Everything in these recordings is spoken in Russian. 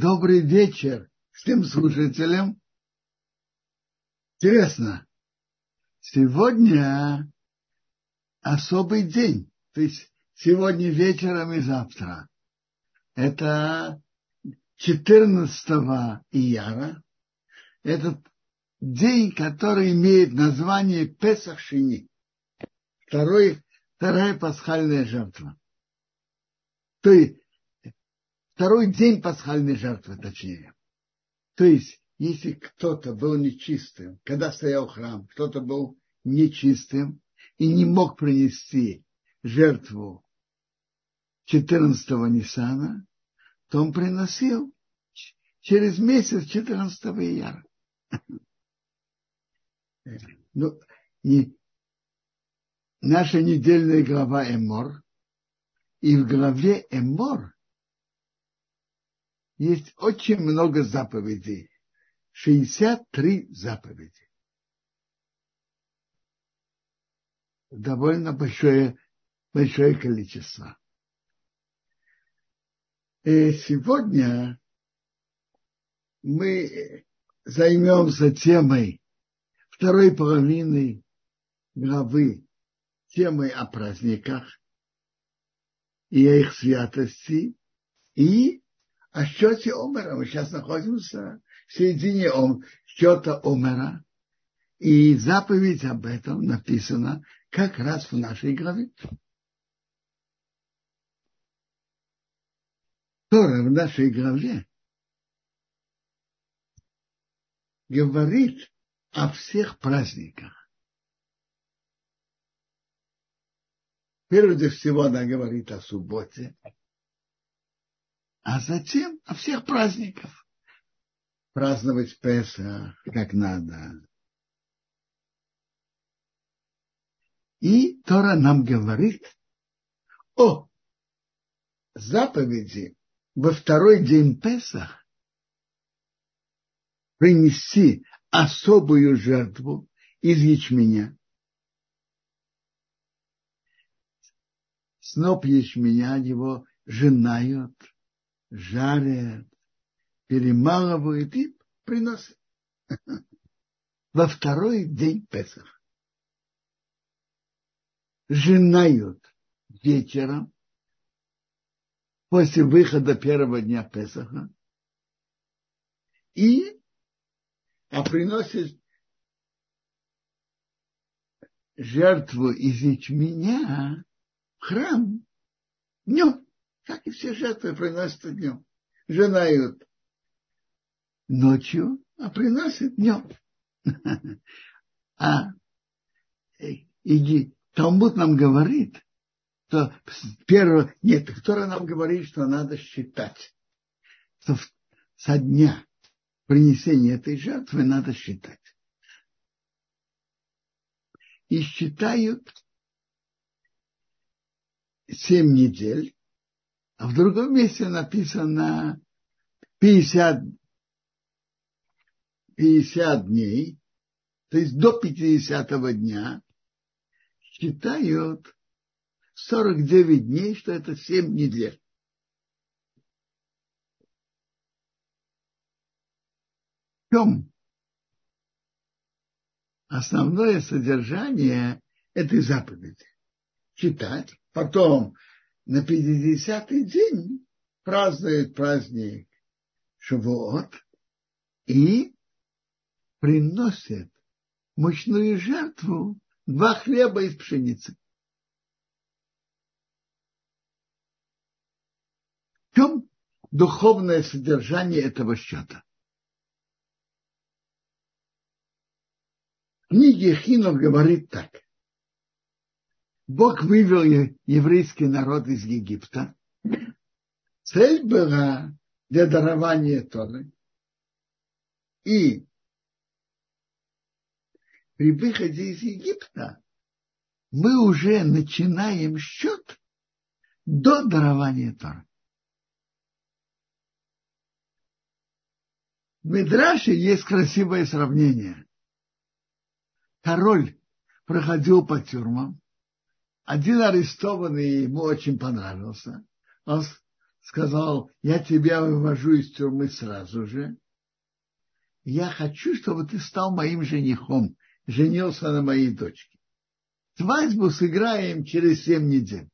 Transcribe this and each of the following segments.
Добрый вечер всем слушателям. Интересно, сегодня особый день, то есть сегодня вечером и завтра. Это 14 ияра. Этот день, который имеет название Песах Шини. Второй, вторая пасхальная жертва. То есть второй день пасхальной жертвы, точнее. То есть, если кто-то был нечистым, когда стоял храм, кто-то был нечистым и не мог принести жертву 14-го Ниссана, то он приносил через месяц 14 ияра. Ну, и наша недельная глава Эмор, и в главе Эмор есть очень много заповедей. 63 заповеди. Довольно большое, большое количество. И сегодня мы займемся темой второй половины главы, темой о праздниках и о их святости и о счете Омера. Мы сейчас находимся в середине счета Омера. И заповедь об этом написана как раз в нашей главе. Тора в нашей главе говорит о всех праздниках. Прежде всего она говорит о субботе, а затем о всех праздниках. Праздновать Песах как надо. И Тора нам говорит о заповеди во второй день Песах принести особую жертву из ячменя. Сноп ячменя его женают жарят, перемалывают и приносят. Во второй день Песах. Женают вечером после выхода первого дня Песаха и а приносит жертву из ячменя в храм днем как и все жертвы приносят днем. Женают ночью, а приносят днем. А и Талмуд нам говорит, что первого, нет, кто нам говорит, что надо считать, что со дня принесения этой жертвы надо считать. И считают семь недель, а в другом месте написано 50, 50 дней, то есть до 50 дня, считают 49 дней, что это 7 недель. В чем основное содержание этой заповеди? Читать, потом на 50-й день празднует праздник Шавуот и приносит мощную жертву два хлеба из пшеницы. В чем духовное содержание этого счета? В книге Хинов говорит так – Бог вывел еврейский народ из Египта. Цель была для дарования Торы. И при выходе из Египта мы уже начинаем счет до дарования Торы. В Мидраше есть красивое сравнение. Король проходил по тюрьмам, один арестованный ему очень понравился. Он сказал, я тебя вывожу из тюрьмы сразу же. Я хочу, чтобы ты стал моим женихом, женился на моей дочке. Свадьбу сыграем через семь недель.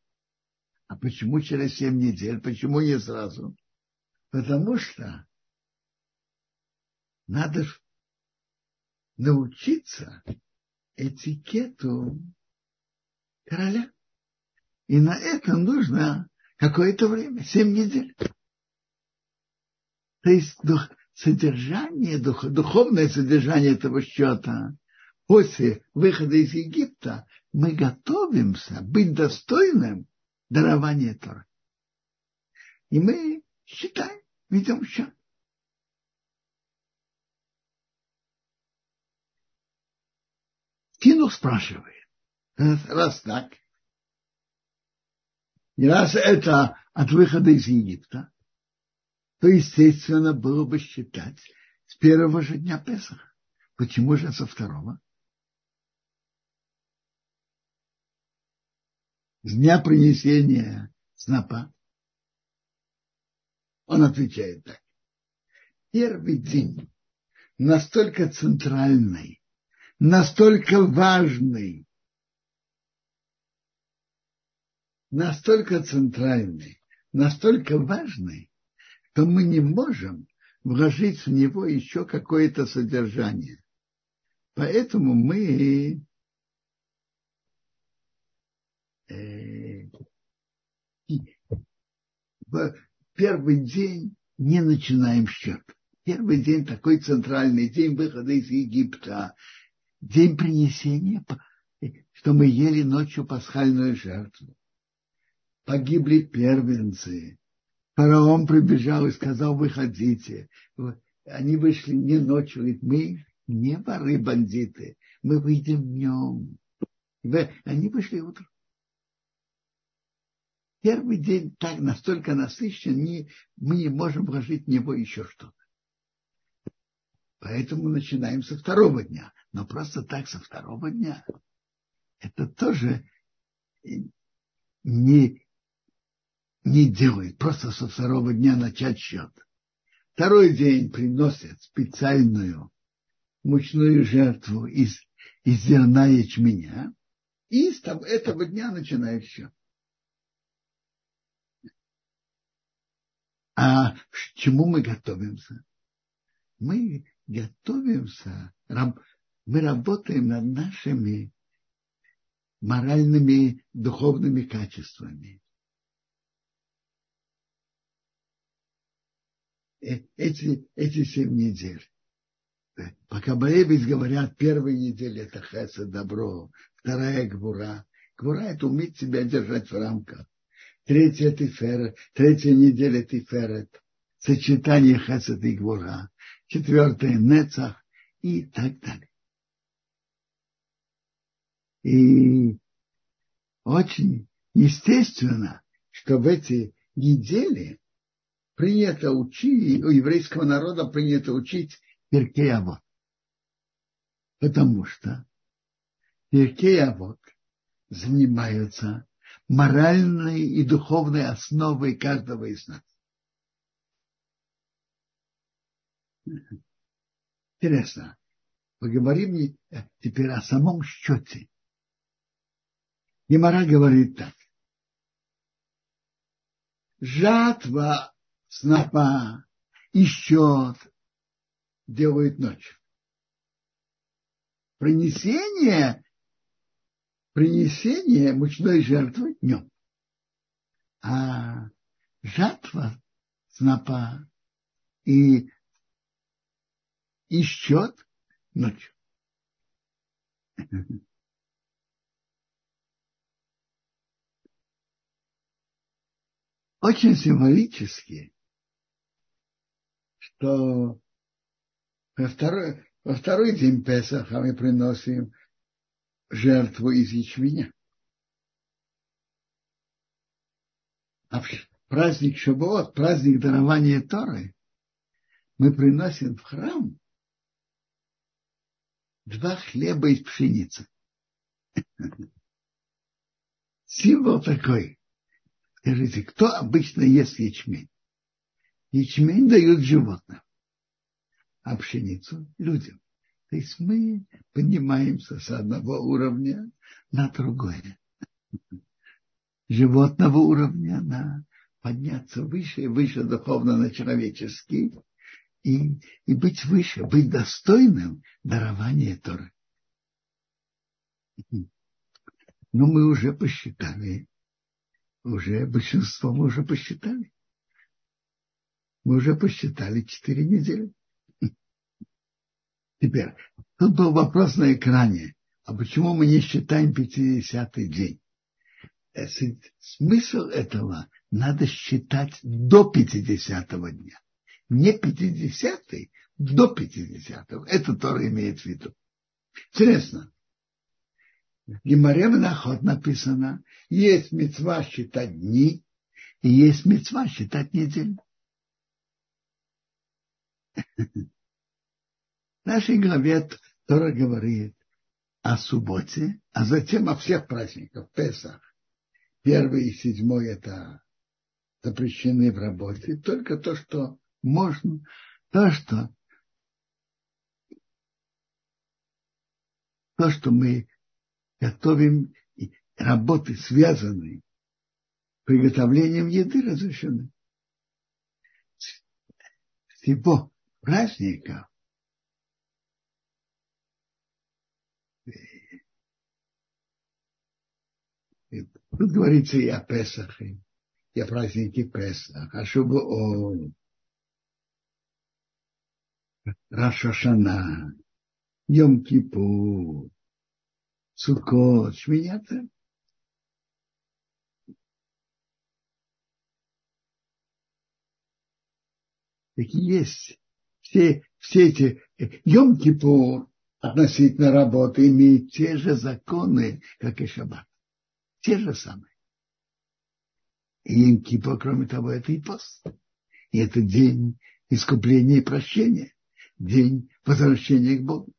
А почему через семь недель? Почему не сразу? Потому что надо научиться этикету короля. И на это нужно какое-то время, семь недель. То есть дух, содержание, дух, духовное содержание этого счета после выхода из Египта мы готовимся быть достойным дарования Тора. И мы считаем, ведем счет. Кинух спрашивает, раз так, и раз это от выхода из Египта, то, естественно, было бы считать с первого же дня Песаха. Почему же со второго? С дня принесения снопа. Он отвечает так. Первый день настолько центральный, настолько важный, настолько центральный, настолько важный, что мы не можем вложить в него еще какое-то содержание. Поэтому мы э, в первый день не начинаем счет. Первый день такой центральный, день выхода из Египта, день принесения, что мы ели ночью пасхальную жертву погибли первенцы. Фараон прибежал и сказал, выходите. Они вышли не ночью, говорит, мы не воры бандиты, мы выйдем днем. Они вышли утром. Первый день так настолько насыщен, не, мы не можем вложить в него еще что-то. Поэтому начинаем со второго дня. Но просто так со второго дня. Это тоже не, не делает, просто со второго дня начать счет. Второй день приносят специальную мучную жертву из, из зерна ячменя, и с этого дня начинает счет. А к чему мы готовимся? Мы готовимся, мы работаем над нашими моральными, духовными качествами. Эти, эти семь недель. По Кабале ведь говорят, первая неделя это хеса, добро, вторая гвура. Гвура это уметь себя держать в рамках. Третья тиферет, третья неделя тиферет, сочетание хесед и гвура. Четвертая нецах и так далее. И очень естественно, что в эти недели принято учить, у еврейского народа принято учить Перкей Авод. Потому что Перкей Авод занимаются моральной и духовной основой каждого из нас. Интересно. Поговорим теперь о самом счете. Гемора говорит так. Жатва снопа и счет делают ночью. Принесение, принесение мучной жертвы днем. А жатва снопа и, и счет ночью. Очень символически что во второй, во второй день Песаха мы приносим жертву из ячменя. А праздник Шабот, праздник дарования Торы, мы приносим в храм два хлеба из пшеницы. Символ такой. Скажите, кто обычно ест ячмень? Ячмень дают животным, а пшеницу людям. То есть мы поднимаемся с одного уровня на другое. Животного уровня на подняться выше и выше духовно на человеческий и, и быть выше, быть достойным дарования Торы. Но мы уже посчитали, уже большинство мы уже посчитали. Мы уже посчитали четыре недели. Теперь, тут был вопрос на экране, а почему мы не считаем 50-й день? Э, смысл этого надо считать до 50-го дня. Не 50-й, до 50-го. Это тоже имеет в виду. Интересно. Гимаре Нахот написано, есть мецва считать дни, и есть мецва считать недели. Нашей главе Тора говорит о субботе, а затем о всех праздниках, Песах. Первый и седьмой это запрещены в работе, только то, что можно, то, что то, что мы готовим работы, связанные приготовлением еды, разрешены. Всего праздника Тут говорится и о Песахе, и о празднике Песах, о Рашашана, Йом-Кипур, Сукот, Шминята. Такие есть. Все, все эти Йом-Кипур относительно работы имеют те же законы, как и Шаббат. Те же самые. И Йом-Кипур, кроме того, это и пост. И это день искупления и прощения. День возвращения к Богу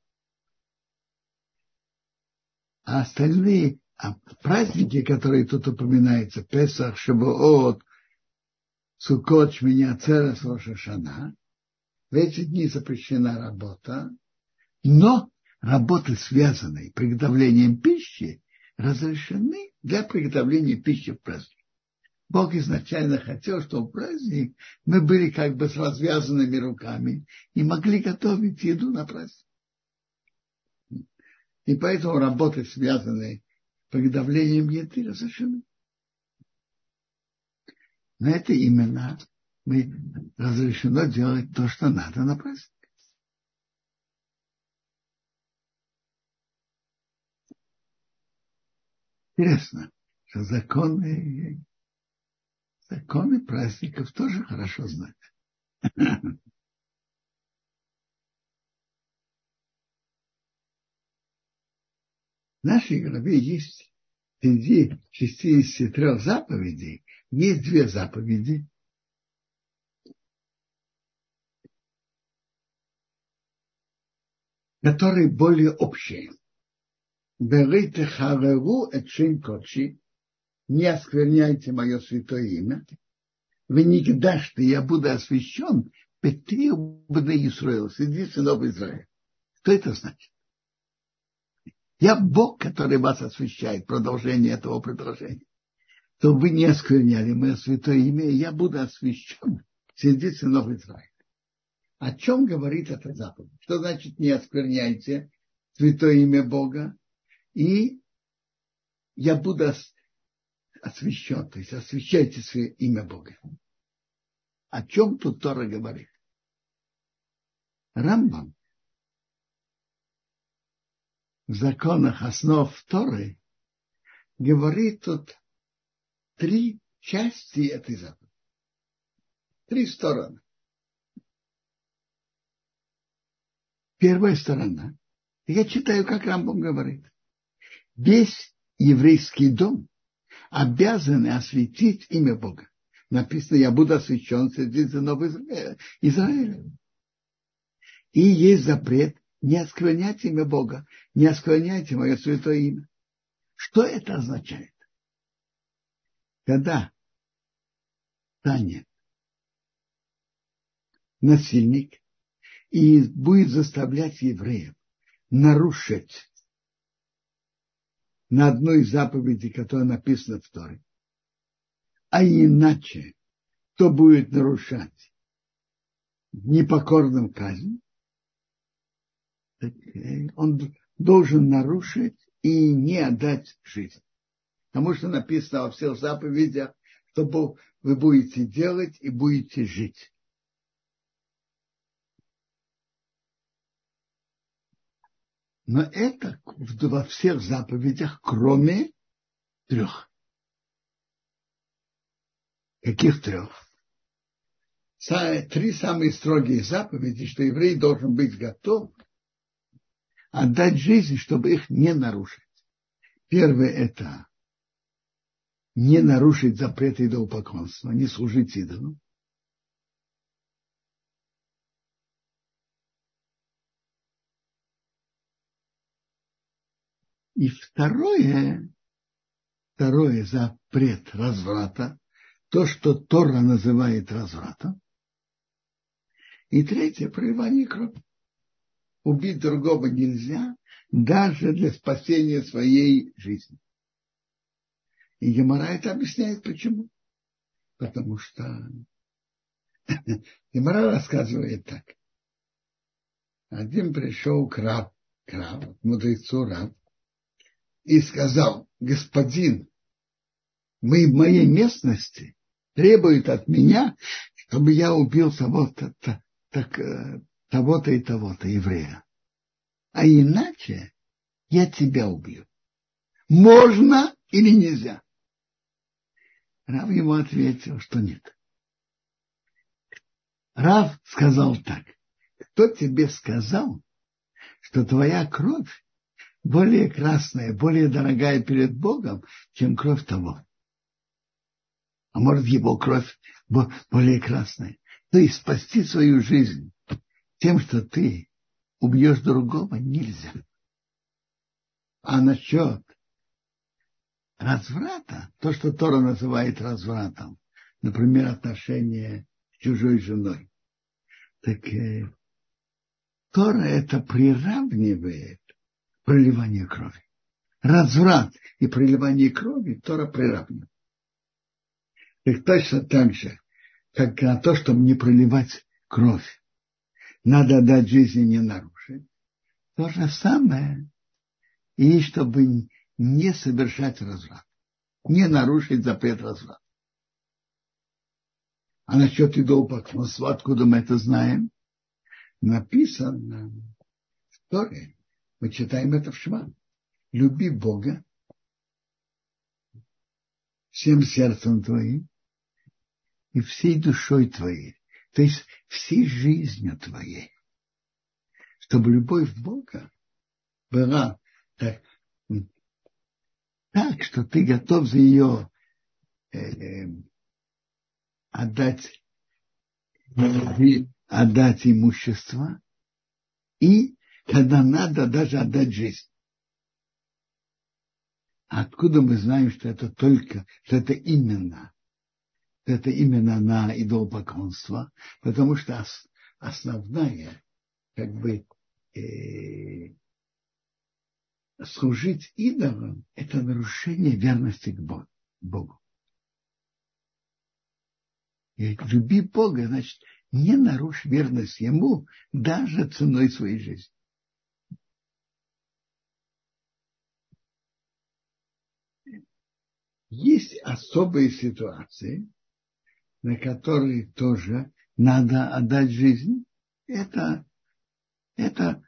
а остальные а праздники, которые тут упоминаются, Песах, Шабуот, Сукот, Шминя, Церес, Рошашана, в эти дни запрещена работа, но работы, связанные с приготовлением пищи, разрешены для приготовления пищи в праздник. Бог изначально хотел, чтобы в праздник мы были как бы с развязанными руками и могли готовить еду на праздник. И поэтому работы, связанные с приготовлением еды, разрешены. Но это именно мы разрешено делать то, что надо на праздник. Интересно, что законы, законы праздников тоже хорошо знать. В нашей главе есть среди 63 заповедей, есть две заповеди, которые более общие. Берите хареру эчим кочи, не оскверняйте мое святое имя. Вы не дашь, я буду освящен, Петри Бне Исраил, среди сынов Израиля. Что это значит? Я Бог, который вас освящает, продолжение этого предложения. То вы не оскверняли мое святое имя, я буду освящен среди сынов Израиля. О чем говорит эта заповедь? Что значит не оскверняйте святое имя Бога? И я буду освящен, то есть освящайте свое имя Бога. О чем тут Тора говорит? Рамбам в законах основ Торы говорит тут три части этой заповеди. Три стороны. Первая сторона. Я читаю, как Рамбом говорит. Весь еврейский дом обязаны осветить имя Бога. Написано, я буду освящен среди сынов Израиля. И есть запрет не оскверняйте имя Бога, не оскверняйте мое святое имя. Что это означает? Когда станет насильник и будет заставлять евреев нарушить на одной из заповедей, которая написана в Торе. А иначе, кто будет нарушать непокорным казнь, э, он должен нарушить и не отдать жизнь. Потому что написано во всех заповедях, что вы будете делать и будете жить. Но это во всех заповедях, кроме трех. Каких трех? Три самые строгие заповеди, что еврей должен быть готов отдать жизнь, чтобы их не нарушить. Первое это не нарушить запреты идолопоклонства, не служить идолам. И второе, второе запрет разврата, то, что Тора называет развратом. И третье, проливание крови. Убить другого нельзя, даже для спасения своей жизни. И Гемора это объясняет почему. Потому что Гемора рассказывает так. Один пришел к раб, к раб, мудрецу раб, и сказал, господин, мы в моей местности требуют от меня, чтобы я убил того-то, так, э, того-то и того-то еврея. А иначе я тебя убью. Можно или нельзя? Рав ему ответил, что нет. Рав сказал так. Кто тебе сказал, что твоя кровь более красная, более дорогая перед Богом, чем кровь того. А может, его кровь более красная. То есть спасти свою жизнь тем, что ты убьешь другого, нельзя. А насчет разврата, то, что Тора называет развратом, например, отношение с чужой женой, так э, Тора это приравнивает проливание крови. Разврат и проливание крови Тора приравнивает. Так точно так же, как на то, чтобы не проливать кровь, надо дать жизни не нарушить. То же самое и чтобы не совершать разврат, не нарушить запрет разврата. А насчет идолопоклонства, откуда мы это знаем? Написано в Торе, мы читаем это в Шма. Люби Бога всем сердцем твоим и всей душой твоей, то есть всей жизнью твоей. Чтобы любовь Бога была так, так что ты готов за ее э, э, отдать, отдать имущество и когда надо даже отдать жизнь. Откуда мы знаем, что это только, что это именно, что это именно на идолопоклонство? Потому что основная, как бы, э, служить идолам – это нарушение верности к Богу. И люби Бога, значит, не нарушь верность Ему даже ценой своей жизни. Есть особые ситуации, на которые тоже надо отдать жизнь. Это, это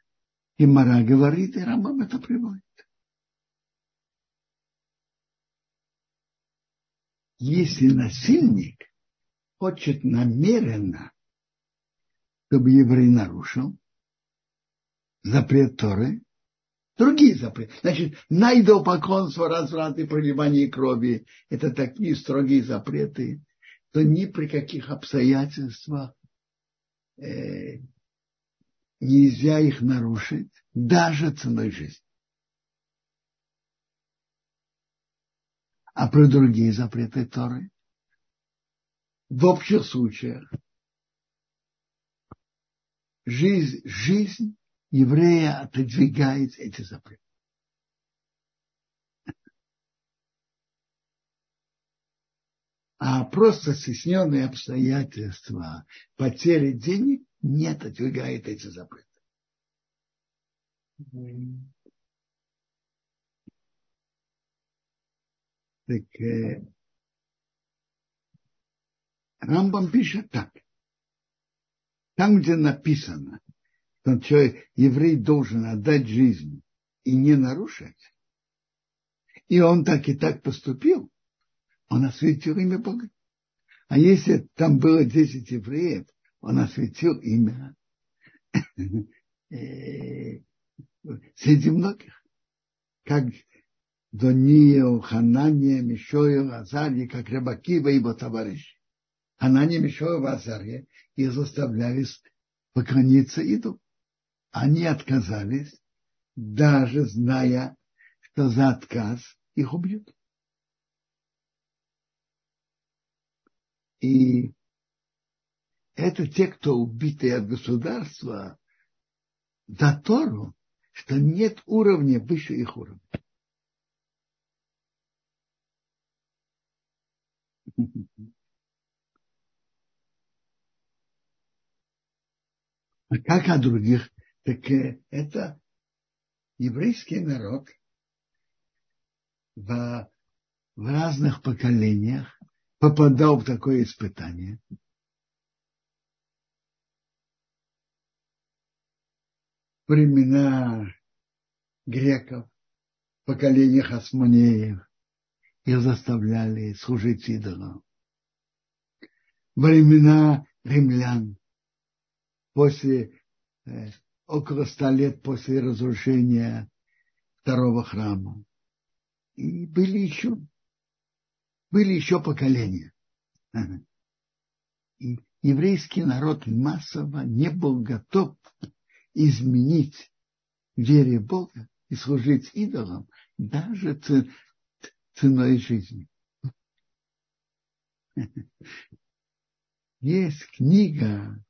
и Мара говорит, и Рамбам это приводит. Если насильник хочет намеренно, чтобы еврей нарушил запрет Торы, Другие запреты. Значит, на идолопоклонство, разврат и проливание крови – это такие строгие запреты, что ни при каких обстоятельствах э, нельзя их нарушить, даже ценой жизни. А про другие запреты Торы в общих случаях жизнь, жизнь еврея отодвигает эти запреты. А просто стесненные обстоятельства потери денег не отодвигает эти запреты. Так э, Рамбам пишет так. Там, где написано, что человек, еврей должен отдать жизнь и не нарушать, и он так и так поступил, он осветил имя Бога. А если там было 10 евреев, он осветил имя э, среди многих. Как Дониил, Ханания, Мишоил, Азарья, как Рабакива и его товарищи. Ханания, Мишоил, Азарья их заставляли поклониться иду. Они отказались, даже зная, что за отказ их убьют. И это те, кто убитые от государства, за Тору, что нет уровня выше их уровня. А как о других? Так э, это еврейский народ в, в разных поколениях попадал в такое испытание. Времена греков, поколения хасмонеев, их заставляли служить идолам. Времена римлян, после, э, около ста лет после разрушения второго храма. И были еще были еще поколения. И еврейский народ массово не был готов изменить вере Бога и служить идолам даже ценой жизни. Есть книга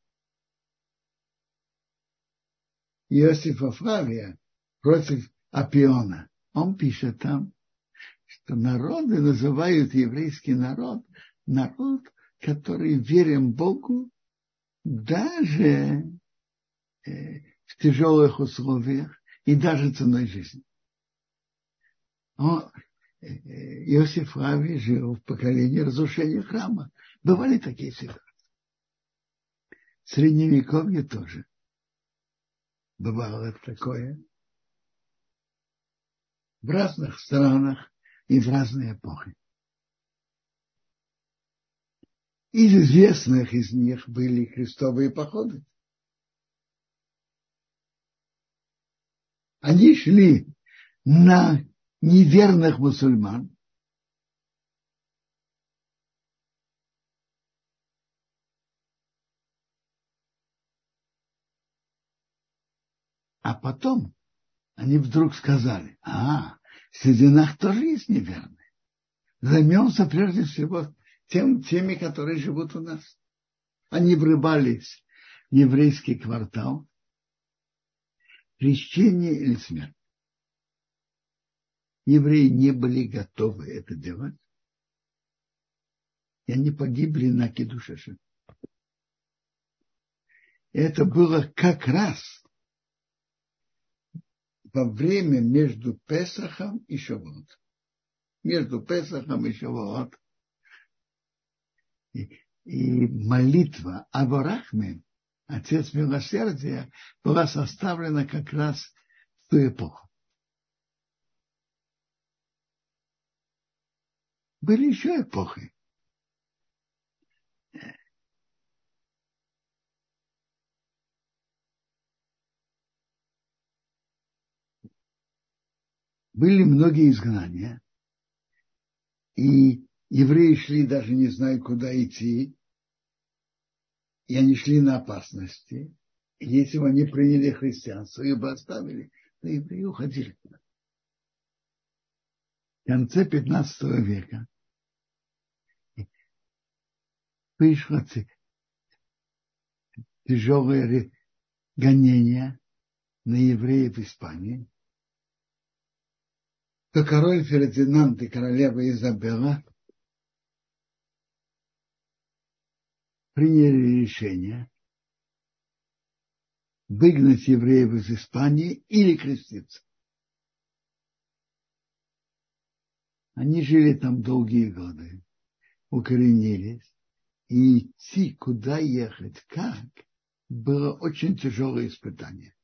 Иосифа Флавия против Апиона. Он пишет там, что народы называют еврейский народ народ, который верен Богу даже э, в тяжелых условиях и даже ценой жизни. Он, э, Иосиф Рави жил в поколении разрушения храма. Бывали такие ситуации. В Средневековье тоже бывало такое. В разных странах и в разные эпохи. Из известных из них были крестовые походы. Они шли на неверных мусульман, А потом они вдруг сказали, а, среди нас тоже есть неверные. Займемся прежде всего тем, теми, которые живут у нас. Они врывались в еврейский квартал, крещение или смерть. Евреи не были готовы это делать. И они погибли на Кедушеше. Это было как раз во время между Песахом и Шавуот. Между Песахом и Шавуот. И, и молитва Аварахме, Отец Милосердия, была составлена как раз в ту эпоху. Были еще эпохи. Были многие изгнания, и евреи шли даже не зная, куда идти, и они шли на опасности. И если бы они приняли христианство, их бы оставили, то евреи уходили. В конце 15 века вышло тяжелое гонение на евреев в Испании, то король Фердинанд и королева Изабелла приняли решение выгнать евреев из Испании или креститься. Они жили там долгие годы, укоренились, и идти, куда ехать, как, было очень тяжелое испытание.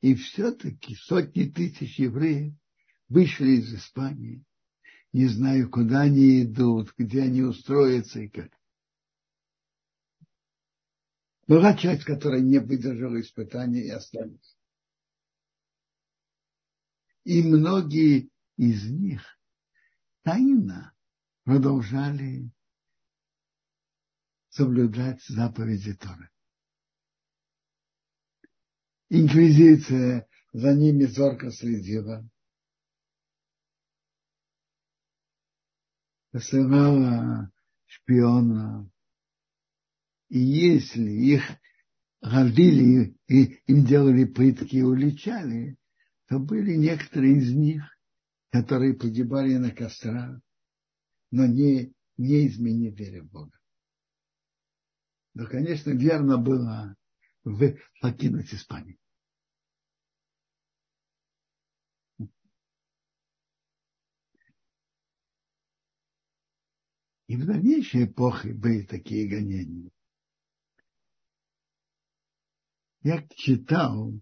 И все-таки сотни тысяч евреев вышли из Испании, не знаю, куда они идут, где они устроятся и как. Была часть, которая не выдержала испытания и осталась. И многие из них тайно продолжали соблюдать заповеди Торы. Инквизиция за ними зорко следила. Посылала шпиона. И если их гордили и им делали пытки и уличали, то были некоторые из них, которые погибали на кострах, но не, не изменив вере в Бога. Но, конечно, верно было покинуть Испанию. И в дальнейшей эпохе были такие гонения. Я читал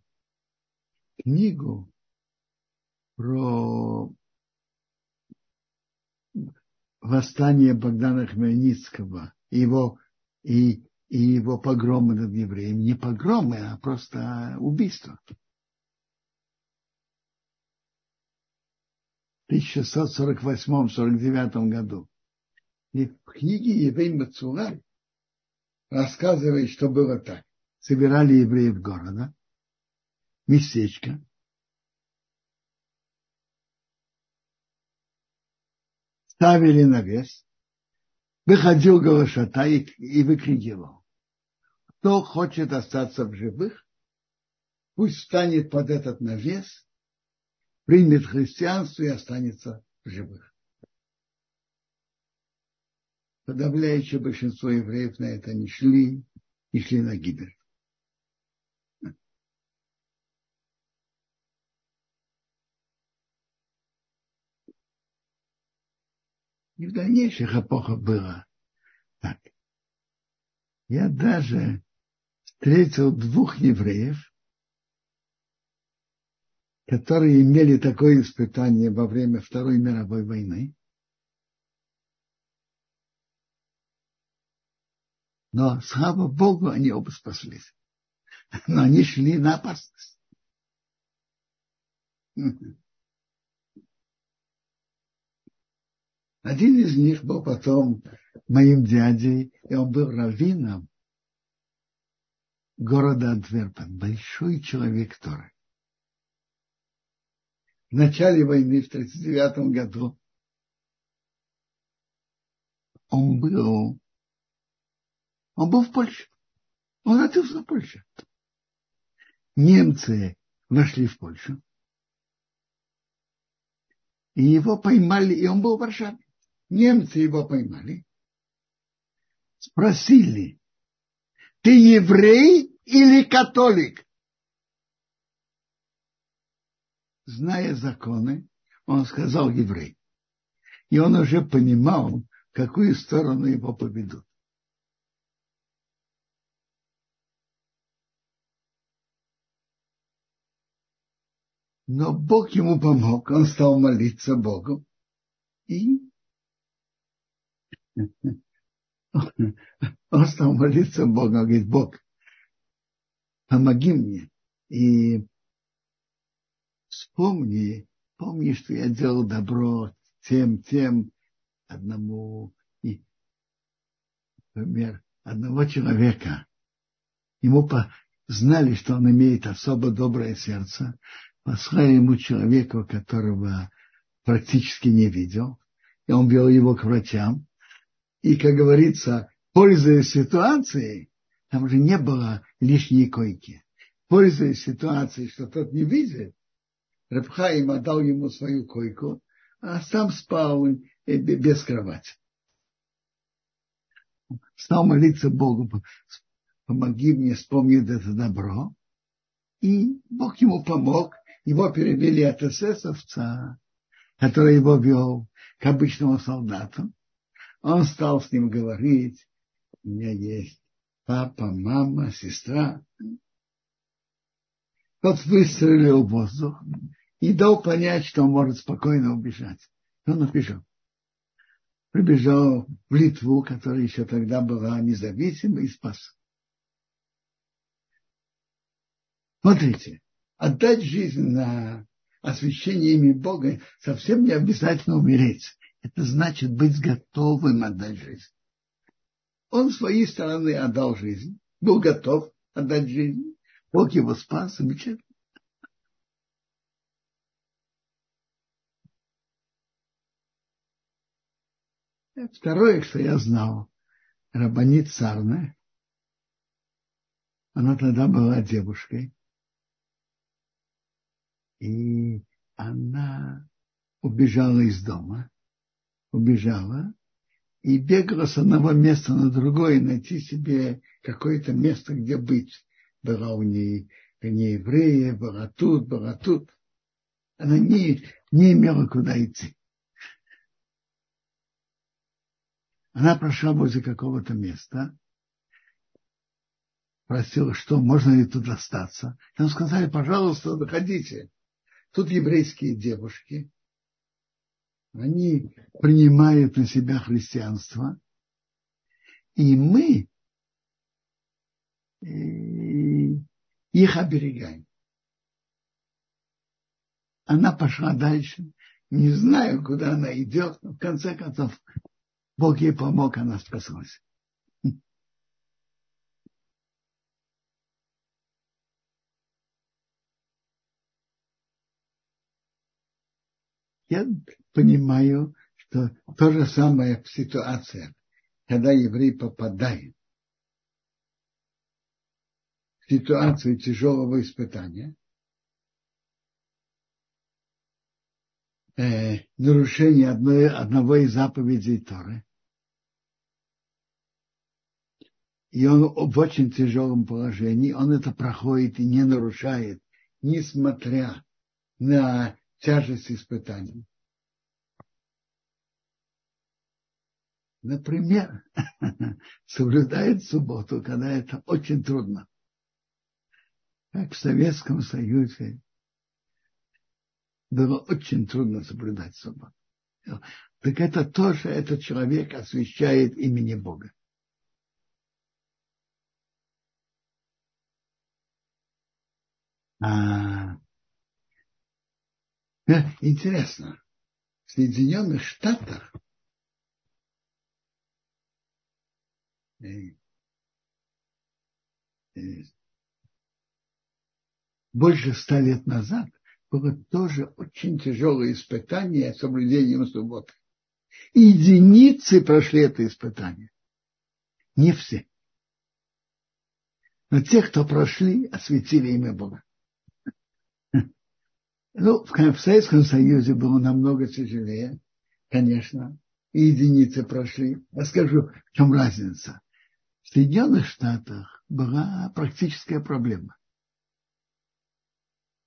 книгу про восстание Богдана Хмельницкого и его, и, и его погромы над евреями. Не погромы, а просто убийство. В 1648-49 году. И в книге Еврей Мацула рассказывает, что было так. Собирали евреев города, местечко, ставили на вес, выходил Галашата и, и выкрикивал. Кто хочет остаться в живых, пусть встанет под этот навес, примет христианство и останется в живых. Подавляющее большинство евреев на это не шли и шли на гибель. И в дальнейших эпохах было так. Я даже встретил двух евреев, которые имели такое испытание во время Второй мировой войны. Но, слава Богу, они оба спаслись. Но они шли на опасность. Один из них был потом моим дядей, и он был раввином города Антверпен, большой человек Торы. В начале войны, в 1939 году, он был, он был в Польше. Он родился в Польше. Немцы вошли в Польшу. И его поймали, и он был в Варшаве немцы его поймали, спросили, ты еврей или католик? Зная законы, он сказал еврей. И он уже понимал, в какую сторону его поведут. Но Бог ему помог, он стал молиться Богу. И он стал молиться Богу, он говорит, Бог, помоги мне. И вспомни, помни, что я делал добро тем, тем, одному, и, например, одного человека. Ему по, знали, что он имеет особо доброе сердце, послали ему человека, которого практически не видел, и он вел его к врачам, и, как говорится, пользуясь ситуацией, там уже не было лишней койки. Пользуясь ситуацией, что тот не видит, Рабхаим отдал ему свою койку, а сам спал без кровати. Стал молиться Богу, помоги мне вспомнить это добро. И Бог ему помог. Его перевели от эсэсовца, который его вел к обычному солдату. Он стал с ним говорить. У меня есть папа, мама, сестра. Тот выстрелил в воздух и дал понять, что он может спокойно убежать. Он убежал. Прибежал в Литву, которая еще тогда была независимой, и спас. Смотрите, отдать жизнь на освящение имени Бога совсем не обязательно умереть. Это значит быть готовым отдать жизнь. Он с своей стороны отдал жизнь, был готов отдать жизнь. Бог его спас, замечательно. Второе, что я знал, Рабанит Сарна, она тогда была девушкой, и она убежала из дома, убежала и бегала с одного места на другое, найти себе какое-то место, где быть. Была у нее не еврея, была тут, была тут. Она не, не имела куда идти. Она прошла возле какого-то места, просила, что можно ли тут остаться. Там сказали, пожалуйста, выходите. Тут еврейские девушки, они принимают на себя христианство, и мы э, их оберегаем. Она пошла дальше, не знаю, куда она идет, но в конце концов Бог ей помог, она спаслась. Я понимаю, что то же самое ситуация, когда еврей попадает в ситуацию тяжелого испытания, э, нарушение одной, одного из заповедей Торы, и он в очень тяжелом положении, он это проходит и не нарушает, несмотря на тяжесть испытаний. Например, соблюдает субботу, когда это очень трудно. Как в Советском Союзе было очень трудно соблюдать субботу. Так это тоже этот человек освящает имени Бога. А, интересно, в Соединенных Штатах э, э, больше ста лет назад было тоже очень тяжелое испытание соблюдением субботы. И единицы прошли это испытание. Не все. Но те, кто прошли, осветили имя Бога. Ну, в Советском Союзе было намного тяжелее, конечно, и единицы прошли. Я скажу, в чем разница. В Соединенных Штатах была практическая проблема.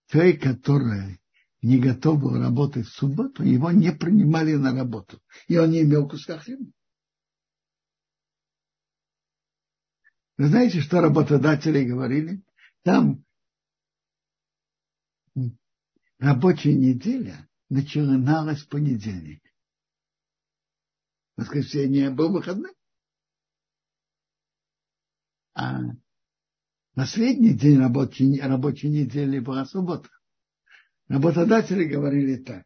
Человек, который не готов был работать в субботу, его не принимали на работу, и он не имел куска хлеба. Вы знаете, что работодатели говорили? Там рабочая неделя начиналась в понедельник. Воскресенье был выходной. А последний день рабочей, рабочей недели была суббота. Работодатели говорили так.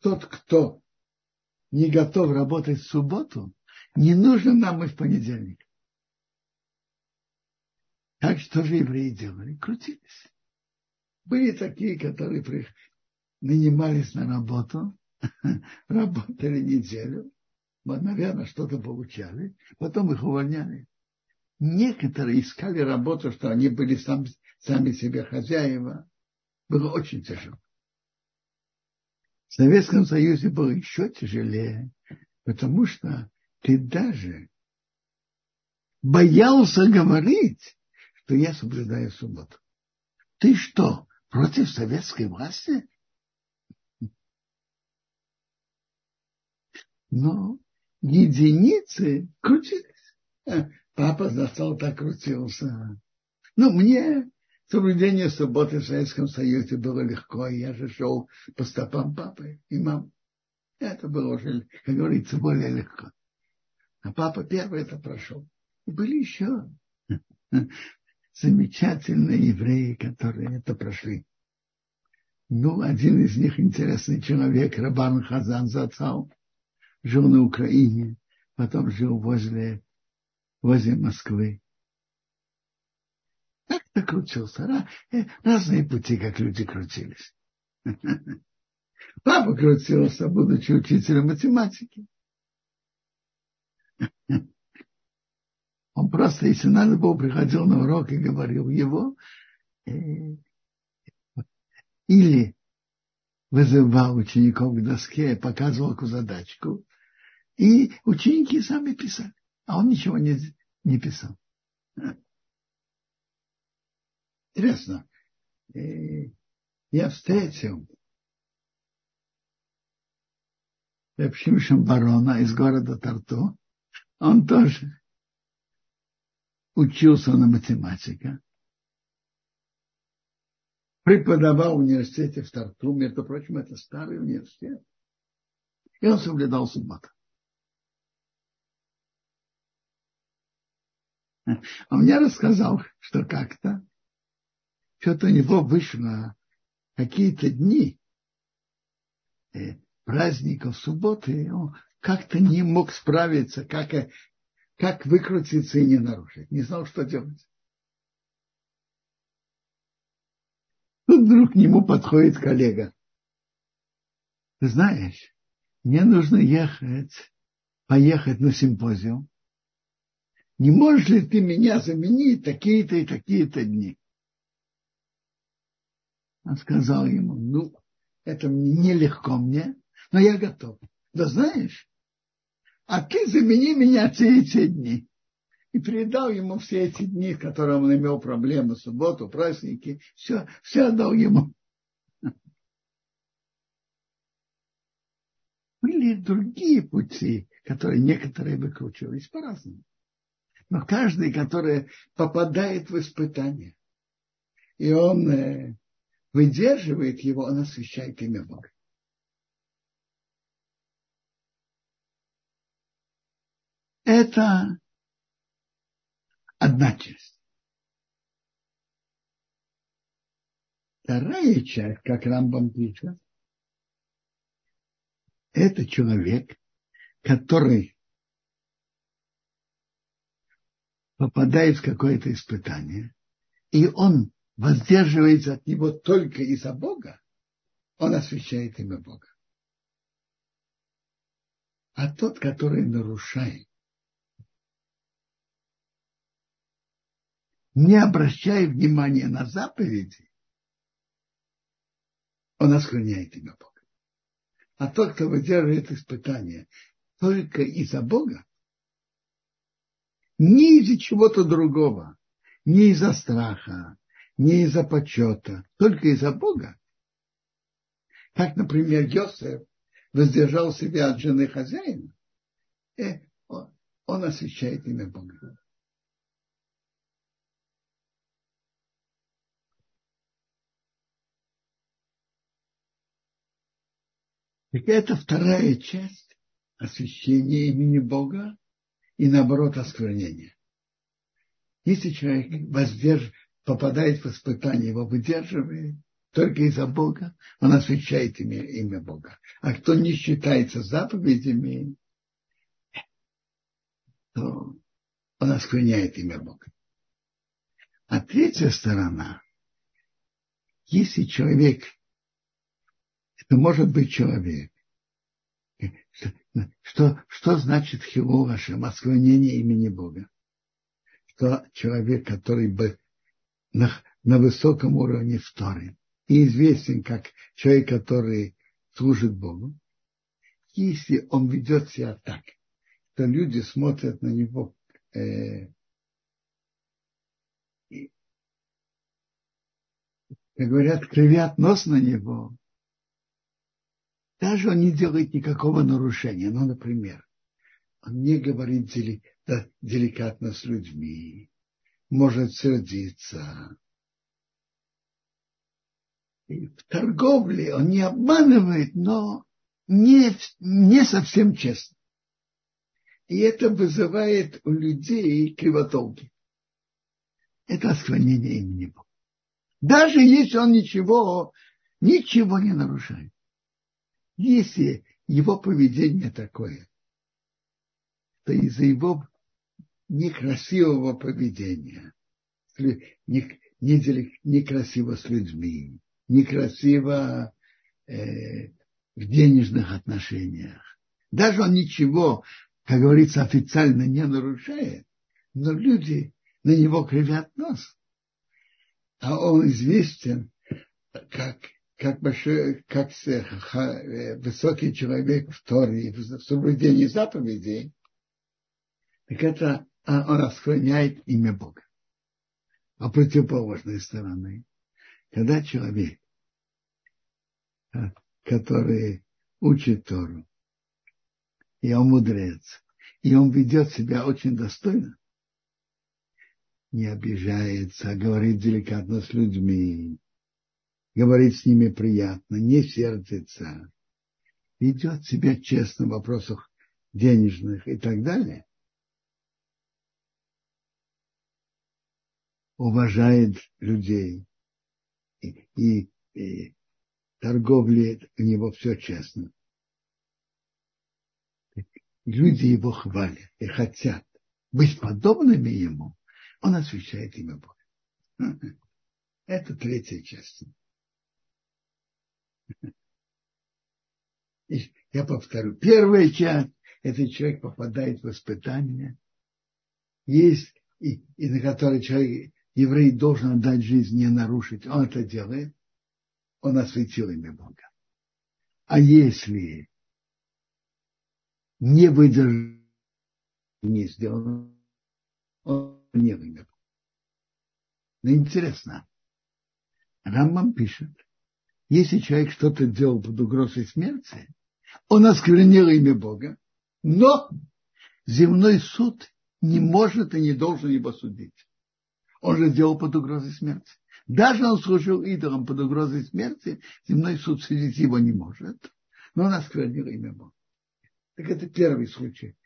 Тот, кто не готов работать в субботу, не нужен нам и в понедельник. Так что же евреи делали? Крутились. Были такие, которые нанимались на работу, работали неделю, наверное, что-то получали, потом их увольняли. Некоторые искали работу, что они были сам, сами себе хозяева. Было очень тяжело. В Советском Союзе было еще тяжелее, потому что ты даже боялся говорить, что я соблюдаю субботу. Ты что, против советской власти? Но единицы крутились. Э, папа застал так крутился. Ну, мне соблюдение субботы в Советском Союзе было легко. Я же шел по стопам папы и мамы. Это было уже, как говорится, более легко. А папа первый это прошел. И были еще замечательные евреи, которые это прошли. Ну, один из них интересный человек, Рабан Хазан Зацал, жил на Украине, потом жил возле, возле Москвы. Как-то крутился. Э, разные пути, как люди крутились. Папа крутился, будучи учителем математики. Он просто, если надо было, приходил на урок и говорил его. Э, или вызывал учеников к доске, показывал задачку, и ученики сами писали, а он ничего не, не писал. Интересно, я встретил Репшимшем барона из города Тарту, он тоже учился на математика, преподавал в университете в Тарту, между прочим, это старый университет, и он соблюдал субботу. Он мне рассказал, что как-то что-то у него вышло какие-то дни э, праздников субботы, он как-то не мог справиться, как как выкрутиться и не нарушить. Не знал, что делать. Тут вдруг к нему подходит коллега. Ты знаешь, мне нужно ехать, поехать на симпозиум. Не можешь ли ты меня заменить такие-то и такие-то дни? Он сказал ему, ну, это нелегко мне, но я готов. Да знаешь, а ты замени меня все эти дни. И передал ему все эти дни, в которые он имел проблемы, субботу, праздники, все, все отдал ему. Были другие пути, которые некоторые выкручивались по-разному. Но каждый, который попадает в испытание, и он э, выдерживает его, он освещает имя Бога. Это одна часть. Вторая часть, как Рамбам пишет, это человек, который попадает в какое-то испытание, и он воздерживается от него только из-за Бога, он освящает имя Бога. А тот, который нарушает не обращая внимания на заповеди, он оскверняет имя Бога. А тот, кто выдерживает испытания только из-за Бога, не из-за чего-то другого, не из-за страха, не из-за почета, только из-за Бога. Как, например, Йосеф воздержал себя от жены хозяина, э, он освещает имя Бога. Так это вторая часть освящения имени Бога и наоборот осквернение. Если человек воздерж... попадает в испытание, его выдерживает только из-за Бога, он освящает имя, имя Бога. А кто не считается заповедями, то он оскверняет имя Бога. А третья сторона, если человек это может быть человек, Что, что значит хилу Хашем, осклонение имени Бога? Что человек, который бы на, на высоком уровне вторым и известен как человек, который служит Богу, если он ведет себя так, то люди смотрят на него э, как говорят, кривят нос на него, даже он не делает никакого нарушения. Ну, например, он не говорит дели, да, деликатно с людьми, может сердиться. И в торговле он не обманывает, но не, не совсем честно. И это вызывает у людей кривотолки. Это осклонение имени Бога. Даже если он ничего, ничего не нарушает. Если его поведение такое, то из-за его некрасивого поведения, некрасиво с людьми, некрасиво э, в денежных отношениях. Даже он ничего, как говорится, официально не нарушает, но люди на него кривят нос а он известен как, как, большой, как высокий человек в Торе, в соблюдении заповедей, так это а, он расхраняет имя Бога. А противоположной стороны, когда человек, а, который учит Тору, и он мудрец, и он ведет себя очень достойно, не обижается, а говорит деликатно с людьми, говорит с ними приятно, не сердится, ведет себя честно в вопросах денежных и так далее, уважает людей и, и, и торговли у него все честно. Люди его хвалят и хотят быть подобными ему, он освещает имя Бога. Это третья часть. Я повторю. Первая часть – это человек попадает в испытание, есть, и, и на который человек, еврей должен отдать жизнь, не нарушить. Он это делает, он осветил имя Бога. А если не выдержит, не сделано, он не вымер. Но интересно, Рамбам пишет, если человек что-то делал под угрозой смерти, он осквернил имя Бога, но земной суд не может и не должен его судить. Он же делал под угрозой смерти. Даже он служил идолом под угрозой смерти, земной суд судить его не может, но он осквернил имя Бога. Так это первый случай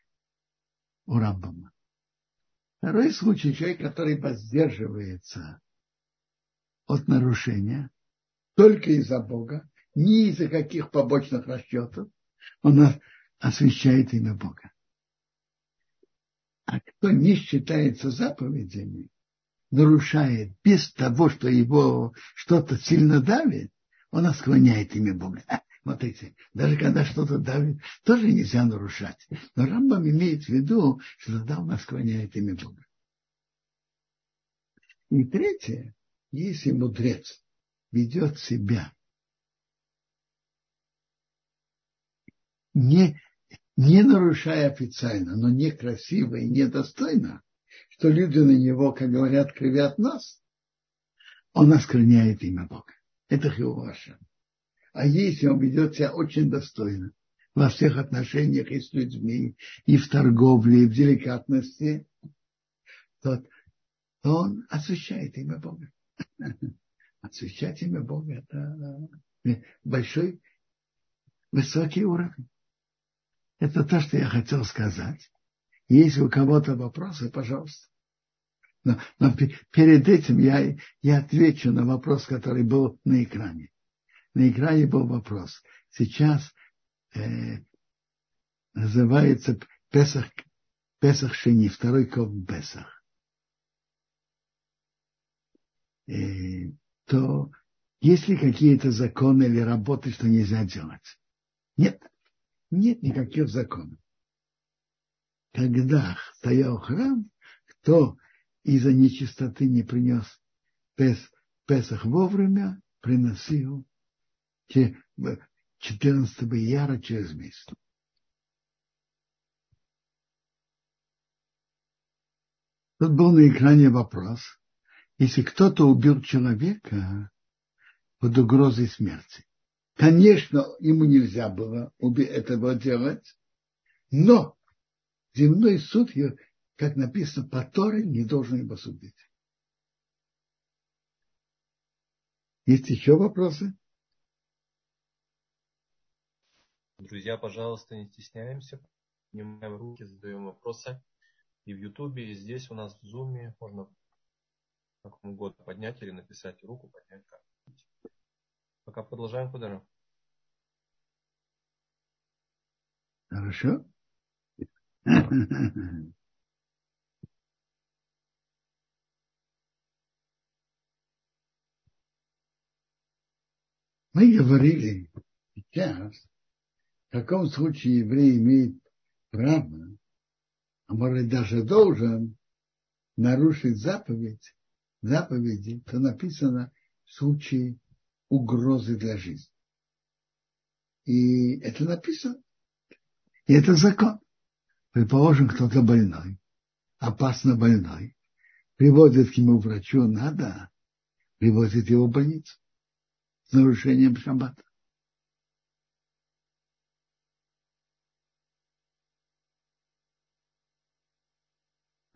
у Рамбама. Второй случай, человек, который воздерживается от нарушения только из-за Бога, не из-за каких побочных расчетов, он освещает имя Бога. А кто не считается заповедями, нарушает без того, что его что-то сильно давит, он осклоняет имя Бога. А, смотрите, даже когда что-то давит, тоже нельзя нарушать. Но Рамбам имеет в виду, что тогда он склоняет имя Бога. И третье, если мудрец ведет себя не, не нарушая официально, но некрасиво и недостойно, что люди на него, как говорят, кривят нас, он оскверняет имя Бога. Это Хилваша. А если он ведет себя очень достойно во всех отношениях и с людьми, и в торговле, и в деликатности, то, то он освещает имя Бога. Освещать имя Бога – это большой, высокий уровень. Это то, что я хотел сказать. Если у кого-то вопросы, пожалуйста. Но, но перед этим я, я отвечу на вопрос, который был на экране на экране был вопрос. Сейчас э, называется Песах, Песах Шини, второй ков Песах. То есть ли какие-то законы или работы, что нельзя делать? Нет. нет никаких законов. Когда стоял храм, кто из-за нечистоты не принес Пес, Песах вовремя, приносил 14 яра через месяц. Тут был на экране вопрос. Если кто-то убил человека под угрозой смерти, конечно, ему нельзя было этого делать, но земной суд, как написано по Торе, не должен его судить. Есть еще вопросы? Друзья, пожалуйста, не стесняемся, поднимаем руки, задаем вопросы. И в Ютубе, и здесь у нас в Зуме можно как угодно поднять или написать руку, поднять как. Пока продолжаем, Кударов. Хорошо. Мы говорили сейчас, в каком случае еврей имеет право, а может даже должен нарушить заповедь, заповеди, то написано в случае угрозы для жизни. И это написано. И это закон. Предположим, кто-то больной, опасно больной, приводит к нему врачу, надо, приводит его в больницу с нарушением шаббата.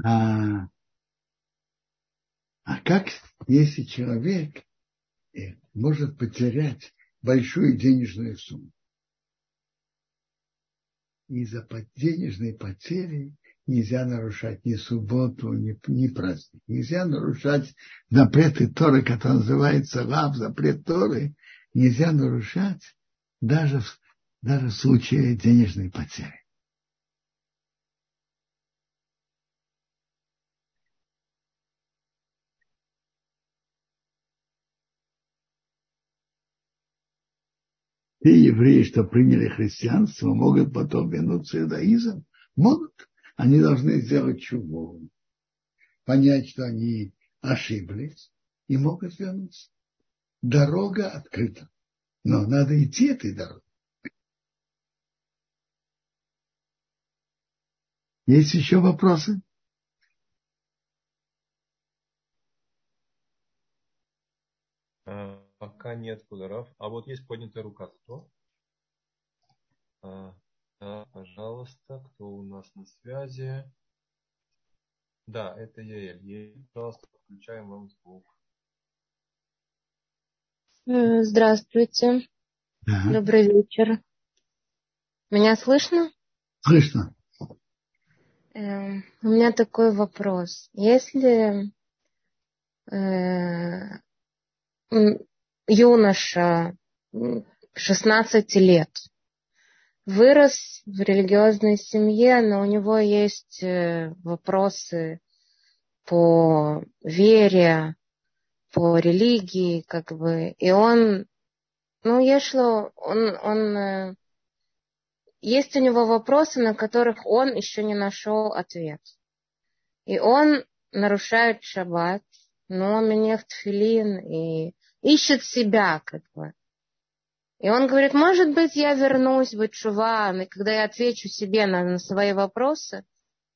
А, а как, если человек э, может потерять большую денежную сумму? Из-за денежной потери нельзя нарушать ни субботу, ни, ни праздник. Нельзя нарушать запреты Торы, который называется лав, запрет Торы. Нельзя нарушать даже, даже в случае денежной потери. Те евреи, что приняли христианство, могут потом вернуться в иудаизм? Могут они должны сделать чего? Понять, что они ошиблись и могут вернуться. Дорога открыта. Но надо идти этой дорогой. Есть еще вопросы? А, пока нет, Кударов. А вот есть поднятая рука. Кто? А, да, пожалуйста, кто у нас на связи? Да, это Яэль. Яэль, пожалуйста, включаем вам звук. Э, здравствуйте. Ага. Добрый вечер. Меня слышно? Слышно. Э, у меня такой вопрос. Если э, юноша 16 лет вырос в религиозной семье, но у него есть э, вопросы по вере, по религии, как бы, и он, ну, ешло, он, он, э, есть у него вопросы, на которых он еще не нашел ответ. И он нарушает шаббат, но он мне в тфилин и ищет себя, как бы. И он говорит, может быть, я вернусь в Ичува, и когда я отвечу себе на, на свои вопросы,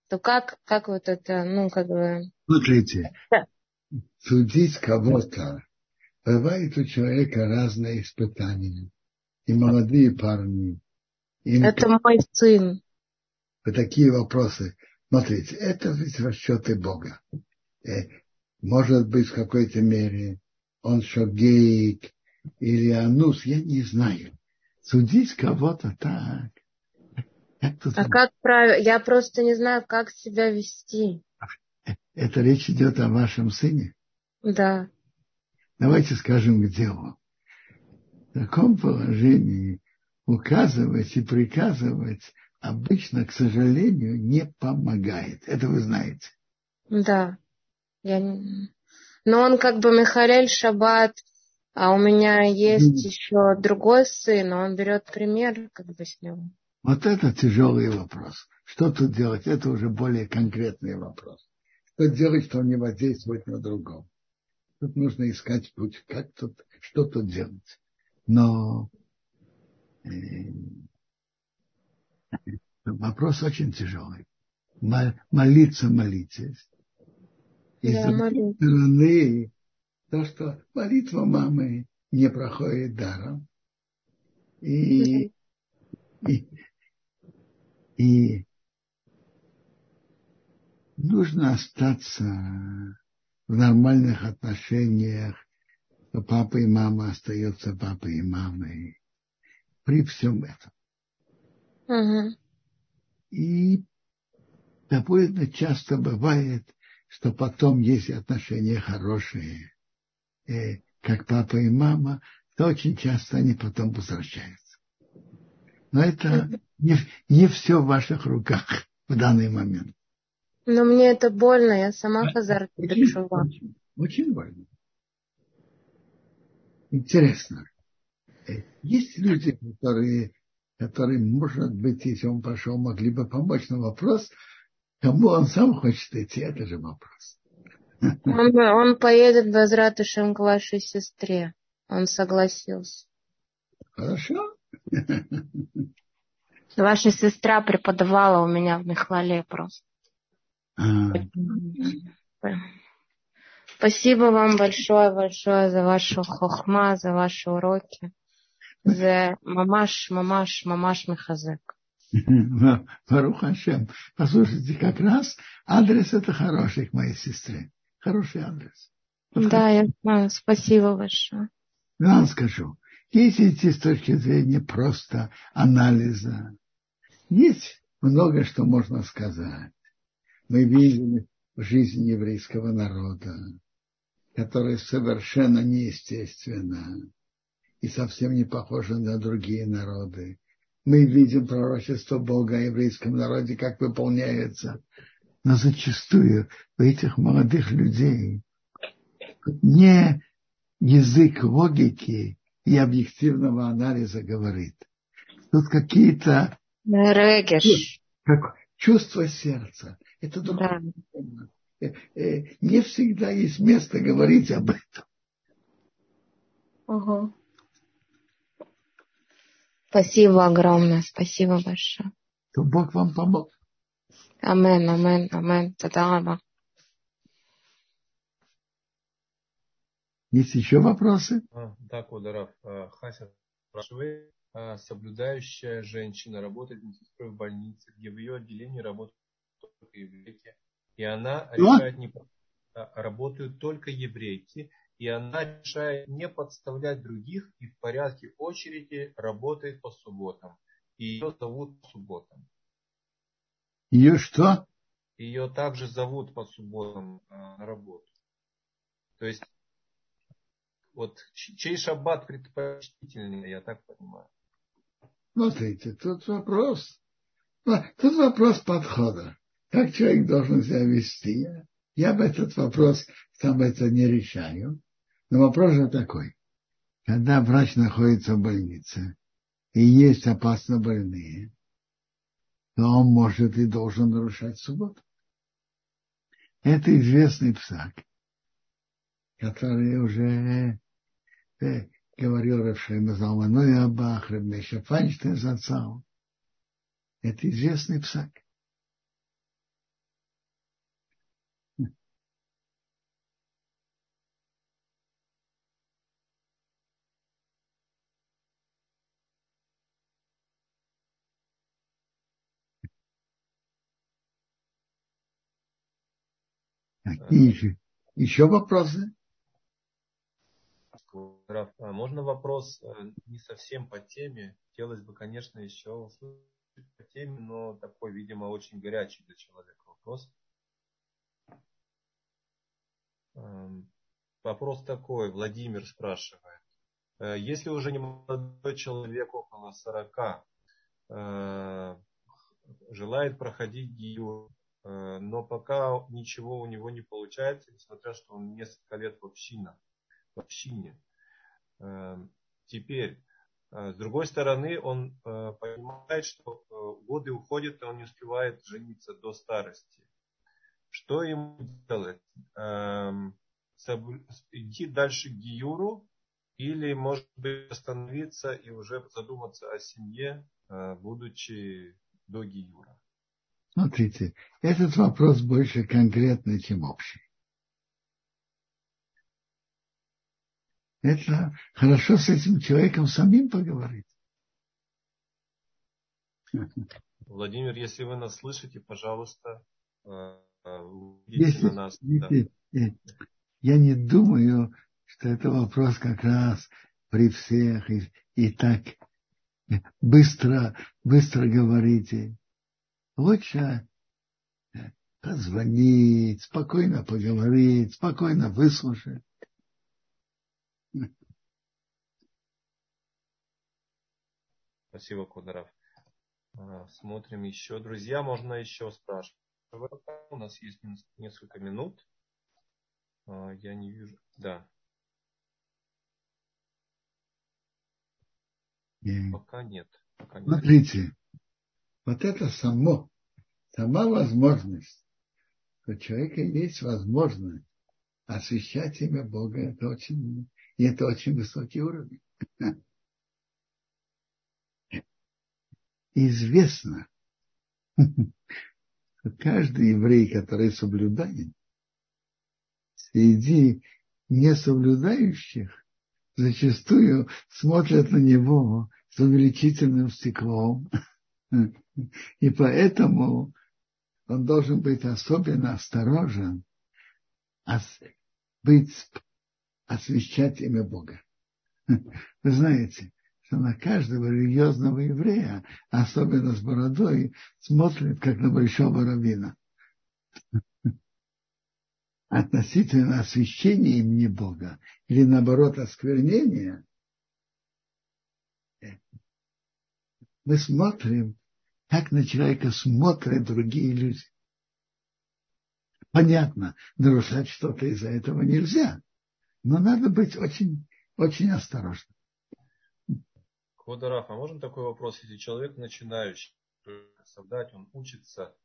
то как, как вот это, ну, как бы... Смотрите, да. судить кого-то, бывает у человека разные испытания. И молодые парни. И это мой сын. Вот такие вопросы. Смотрите, это ведь расчеты Бога. Э, может быть, в какой-то мере он шогейк, или анус, я не знаю. Судить кого-то так. Как а как правильно? Я просто не знаю, как себя вести. Это речь идет о вашем сыне? Да. Давайте скажем к делу. В таком положении указывать и приказывать обычно, к сожалению, не помогает. Это вы знаете. Да. Я не... Но он как бы Михалель Шаббат а у меня есть mm. еще другой сын, он берет пример как бы с него. Вот это тяжелый вопрос. Что тут делать? Это уже более конкретный вопрос. Что делать, что не воздействует на другого? Тут нужно искать путь, как тут, что тут делать. Но э, вопрос очень тяжелый. Молиться, молитесь. И с другой стороны, то, что молитва мамы не проходит даром. И, и, и нужно остаться в нормальных отношениях, что папа и мама остаются папой и мамой при всем этом. Угу. И довольно часто бывает, что потом есть отношения хорошие, э, как папа и мама, то очень часто они потом возвращаются. Но это не, не все в ваших руках в данный момент. Но мне это больно, я сама хазар очень, очень, очень больно. Интересно. Э, есть люди, которые, которые, может быть, если он пошел, могли бы помочь на вопрос, кому он сам хочет идти, это же вопрос. Он, он поедет без ратышем к вашей сестре. Он согласился. Хорошо. Ваша сестра преподавала у меня в Михлале просто. А. Спасибо вам большое, большое за вашу хохма, за ваши уроки. За мамаш, мамаш, мамаш Михазек. Барух Хашем. Послушайте, как раз адрес это хороший к моей сестре. Хороший адрес. Да, я знаю. Спасибо большое. Я вам скажу. Если идти с точки зрения просто анализа, есть много что можно сказать. Мы видим в жизни еврейского народа, которая совершенно неестественна и совсем не похожа на другие народы. Мы видим пророчество Бога о еврейском народе, как выполняется. Но зачастую у этих молодых людей не язык логики и объективного анализа говорит. Тут какие-то как чувство сердца. Это другое. Да. Э, э, не всегда есть место говорить об этом. Угу. Спасибо огромное, спасибо большое. То Бог вам помог. Амен, амен, амен. Тадаба. Есть еще вопросы? А, да, Кударов. А, Хася спрашивает, а, соблюдающая женщина работает медсестрой в больнице, где в ее отделении работают только еврейки, и она решает не работают только еврейки, и она решает не подставлять других и в порядке очереди работает по субботам. И ее зовут по субботам. Ее что? Ее также зовут по субботам на работу. То есть вот чей шаббат предпочтительнее, я так понимаю. Смотрите, тут вопрос. Тут вопрос подхода. Как человек должен себя вести? Я бы этот вопрос сам это не решаю. Но вопрос же такой. Когда врач находится в больнице и есть опасно больные, то он может и должен нарушать субботу. Это известный псак который уже э, говорил Равшема Залманой Абах, Рабмеша Файнштейн зацал. Это известный псак. Какие еще вопросы? А можно вопрос э, не совсем по теме? Хотелось бы, конечно, еще услышать по теме, но такой, видимо, очень горячий для человека вопрос. Эм, вопрос такой, Владимир спрашивает. Э, если уже не молодой человек около 40, э, желает проходить гию, но пока ничего у него не получается, несмотря что он несколько лет в общине, в общине. Эм, теперь, С другой стороны, он понимает, что годы уходят, и он не успевает жениться до старости. Что ему делать? Эм, идти дальше к Гиюру или, может быть, остановиться и уже задуматься о семье, будучи до Гиюра? Смотрите, этот вопрос больше конкретный, чем общий. Это хорошо с этим человеком самим поговорить. Владимир, если вы нас слышите, пожалуйста, э, если, на нас. Если, да. Я не думаю, что это вопрос как раз при всех и, и так быстро, быстро говорите. Лучше позвонить, спокойно поговорить, спокойно выслушать. Спасибо, Кударов. А, смотрим еще. Друзья, можно еще спрашивать. У нас есть несколько минут. А, я не вижу. Да. И... Пока нет. Пока нет. Смотрите, вот это само, сама возможность, у человека есть возможность освещать имя Бога, это очень, и это очень высокий уровень. Известно, что каждый еврей, который соблюдает, среди несоблюдающих зачастую смотрят на него с увеличительным стеклом. И поэтому он должен быть особенно осторожен, быть, освещать имя Бога. Вы знаете, что на каждого религиозного еврея, особенно с бородой, смотрит как на большого раввина. Относительно освящения имени Бога или наоборот осквернения, мы смотрим, как на человека смотрят другие люди. Понятно, нарушать что-то из-за этого нельзя, но надо быть очень, очень осторожным. Квадараф, а можно такой вопрос? Если человек начинающий создать, он учится,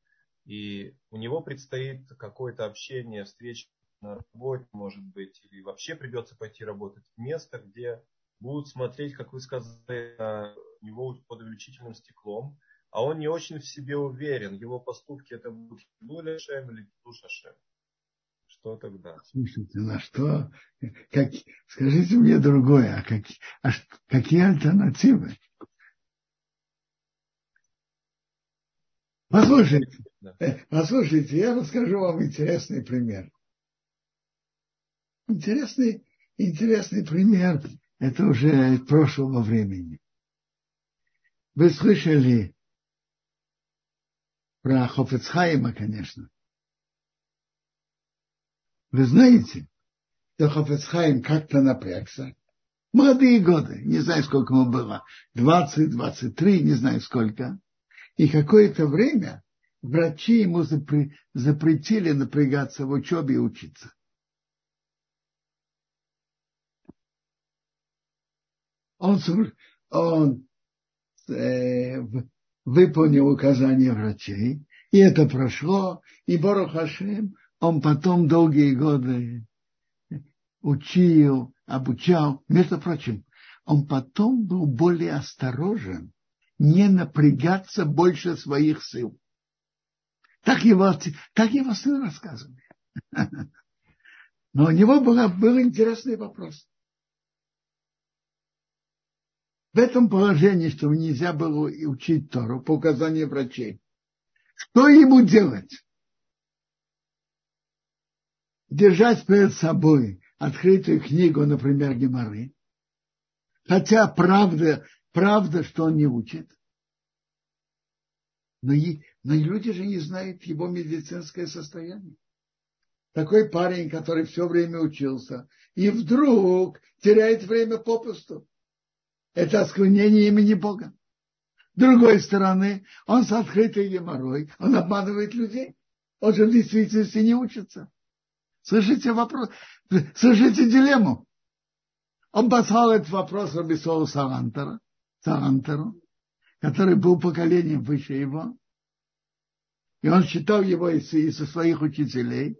и у него предстоит какое-то общение, встреча на работе, может быть, или вообще придется пойти работать в место, где будут смотреть, как вы сказали, на него под увеличительным стеклом, а он не очень в себе уверен, его поступки это будут Хилуля Шем или Душа Шем. Что тогда? Слушайте, на что? Как, скажите мне другое, а, как, а какие альтернативы? Послушайте, да. Э, послушайте, я расскажу вам интересный пример. Интересный, интересный пример это уже прошлого времени. Вы слышали про Хофецхайма, конечно. Вы знаете, что Хофецхайм как-то напрягся. Молодые годы, не знаю, сколько ему было, 20, 23, не знаю сколько. И какое-то время врачи ему запретили напрягаться в учебе и учиться. он, он э, выполнил указания врачей, и это прошло, и Борох Хашем, он потом долгие годы учил, обучал. Между прочим, он потом был более осторожен, не напрягаться больше своих сил. Так его, так его сын рассказывает. Но у него был, был интересный вопрос в этом положении, что нельзя было учить Тору по указанию врачей, что ему делать? Держать перед собой открытую книгу, например, Геморы, хотя правда, правда, что он не учит. Но, и, но и люди же не знают его медицинское состояние. Такой парень, который все время учился, и вдруг теряет время попусту это осквернение имени Бога. С другой стороны, он с открытой геморрой, он обманывает людей. Он же в действительности не учится. Слышите вопрос? Слышите дилемму? Он послал этот вопрос Рабисолу Салантера. Саантеру, который был поколением выше его, и он считал его из, из своих учителей.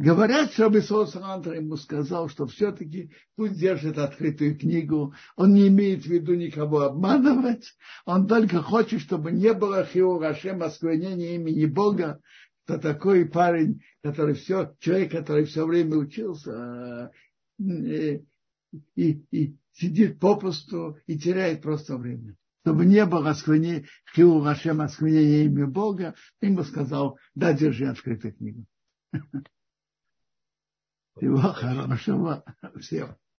Говорят, что Абисол Саантер ему сказал, что все-таки пусть держит открытую книгу, он не имеет в виду никого обманывать, он только хочет, чтобы не было Хиурашем осквернения имени Бога, что такой парень, который все, человек, который все время учился, и, и, и сидит попусту и теряет просто время. Чтобы не было осквернения, Хиу Рашем осквернения имя Бога, ему сказал, да, держи открытую книгу. Всего хорошего всем.